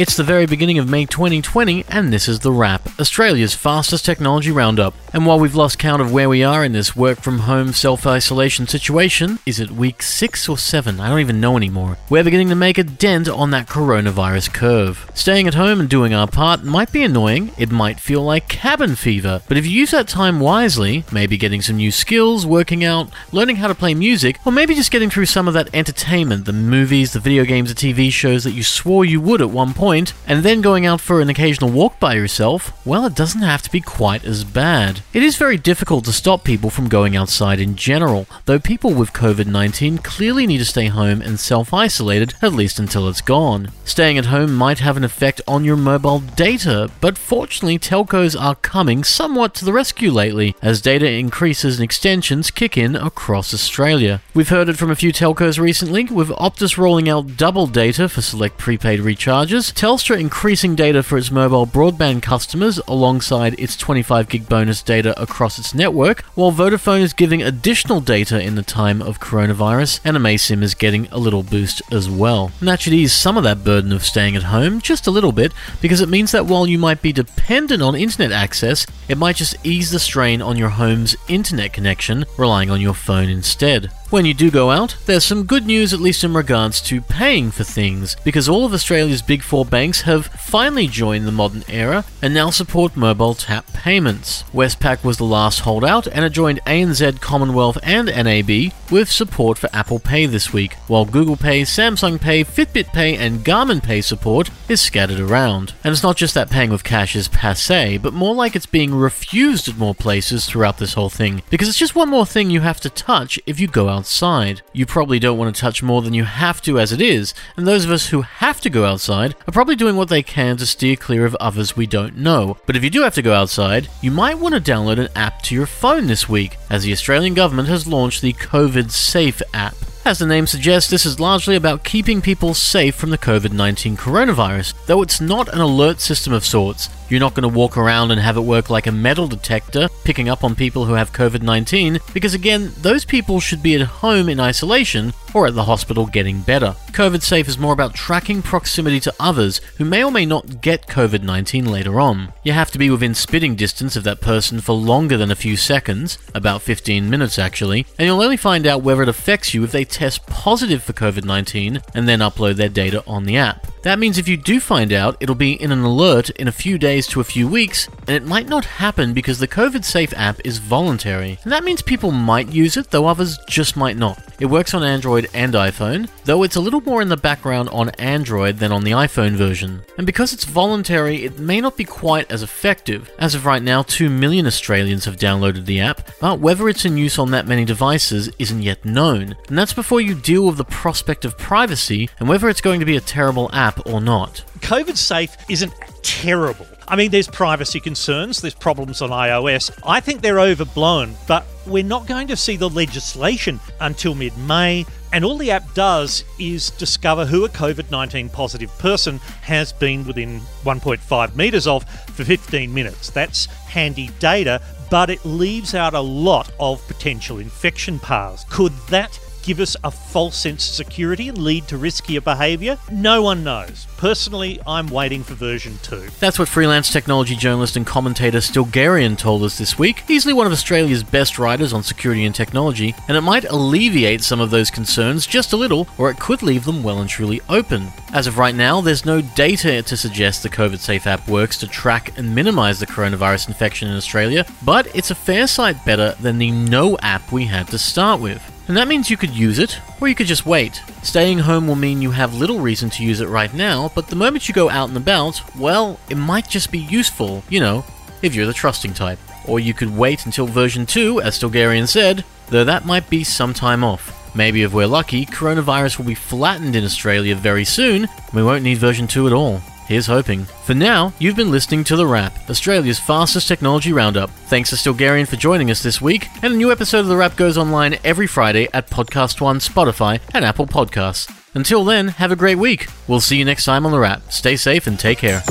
It's the very beginning of May 2020, and this is The Wrap, Australia's fastest technology roundup. And while we've lost count of where we are in this work from home self isolation situation, is it week 6 or 7? I don't even know anymore. We're beginning to make a dent on that coronavirus curve. Staying at home and doing our part might be annoying, it might feel like cabin fever, but if you use that time wisely, maybe getting some new skills, working out, learning how to play music, or maybe just getting through some of that entertainment, the movies, the video games, the TV shows that you swore you would at one point, and then going out for an occasional walk by yourself, well, it doesn't have to be quite as bad. It is very difficult to stop people from going outside in general, though people with COVID 19 clearly need to stay home and self isolated at least until it's gone. Staying at home might have an effect on your mobile data, but fortunately, telcos are coming somewhat to the rescue lately as data increases and extensions kick in across Australia. We've heard it from a few telcos recently, with Optus rolling out double data for select prepaid recharges, Telstra increasing data for its mobile broadband customers alongside its 25 gig bonus data across its network, while Vodafone is giving additional data in the time of coronavirus, and Amaysim is getting a little boost as well. And that should ease some of that burden of staying at home just a little bit, because it means that while you might be dependent on internet access, it might just ease the strain on your home's internet connection, relying on your phone instead. When you do go out, there's some good news at least in regards to paying for things, because all of Australia's big four banks have finally joined the modern era and now support mobile tap payments. Westpac was the last holdout and it joined ANZ, Commonwealth, and NAB with support for Apple Pay this week, while Google Pay, Samsung Pay, Fitbit Pay, and Garmin Pay support is scattered around. And it's not just that paying with cash is passe, but more like it's being refused at more places throughout this whole thing, because it's just one more thing you have to touch if you go outside. You probably don't want to touch more than you have to as it is, and those of us who have to go outside are probably doing what they can to steer clear of others we don't know. But if you do have to go outside, you might want to download an app to your phone this week, as the Australian government has launched the COVID Safe app. As the name suggests, this is largely about keeping people safe from the COVID 19 coronavirus, though it's not an alert system of sorts. You're not going to walk around and have it work like a metal detector, picking up on people who have COVID 19, because again, those people should be at home in isolation or at the hospital getting better. COVID Safe is more about tracking proximity to others who may or may not get COVID 19 later on. You have to be within spitting distance of that person for longer than a few seconds, about 15 minutes actually, and you'll only find out whether it affects you if they test positive for COVID 19 and then upload their data on the app. That means if you do find out, it'll be in an alert in a few days to a few weeks, and it might not happen because the COVID Safe app is voluntary. And that means people might use it, though others just might not. It works on Android and iPhone, though it's a little more in the background on Android than on the iPhone version. And because it's voluntary, it may not be quite as effective. As of right now, 2 million Australians have downloaded the app, but whether it's in use on that many devices isn't yet known. And that's before you deal with the prospect of privacy and whether it's going to be a terrible app or not. COVID safe isn't terrible. I mean, there's privacy concerns, there's problems on iOS. I think they're overblown, but we're not going to see the legislation until mid May. And all the app does is discover who a COVID 19 positive person has been within 1.5 metres of for 15 minutes. That's handy data, but it leaves out a lot of potential infection paths. Could that give us a false sense of security and lead to riskier behaviour? No one knows. Personally, I'm waiting for version 2. That's what freelance technology journalist and commentator Stilgherrian told us this week. Easily one of Australia's best writers on security and technology, and it might alleviate some of those concerns just a little, or it could leave them well and truly open. As of right now, there's no data to suggest the COVID Safe app works to track and minimize the coronavirus infection in Australia, but it's a fair sight better than the no app we had to start with. And that means you could use it, or you could just wait. Staying home will mean you have little reason to use it right now, but the moment you go out and about, well, it might just be useful, you know, if you're the trusting type. Or you could wait until version 2, as Stilgherrian said, though that might be some time off. Maybe if we're lucky, coronavirus will be flattened in Australia very soon, and we won't need version 2 at all. Here's hoping. For now, you've been listening to The Wrap, Australia's fastest technology roundup. Thanks to Stilgherrian for joining us this week, and a new episode of The Wrap goes online every Friday at Podcast One, Spotify, and Apple Podcasts. Until then, have a great week. We'll see you next time on The Wrap. Stay safe and take care.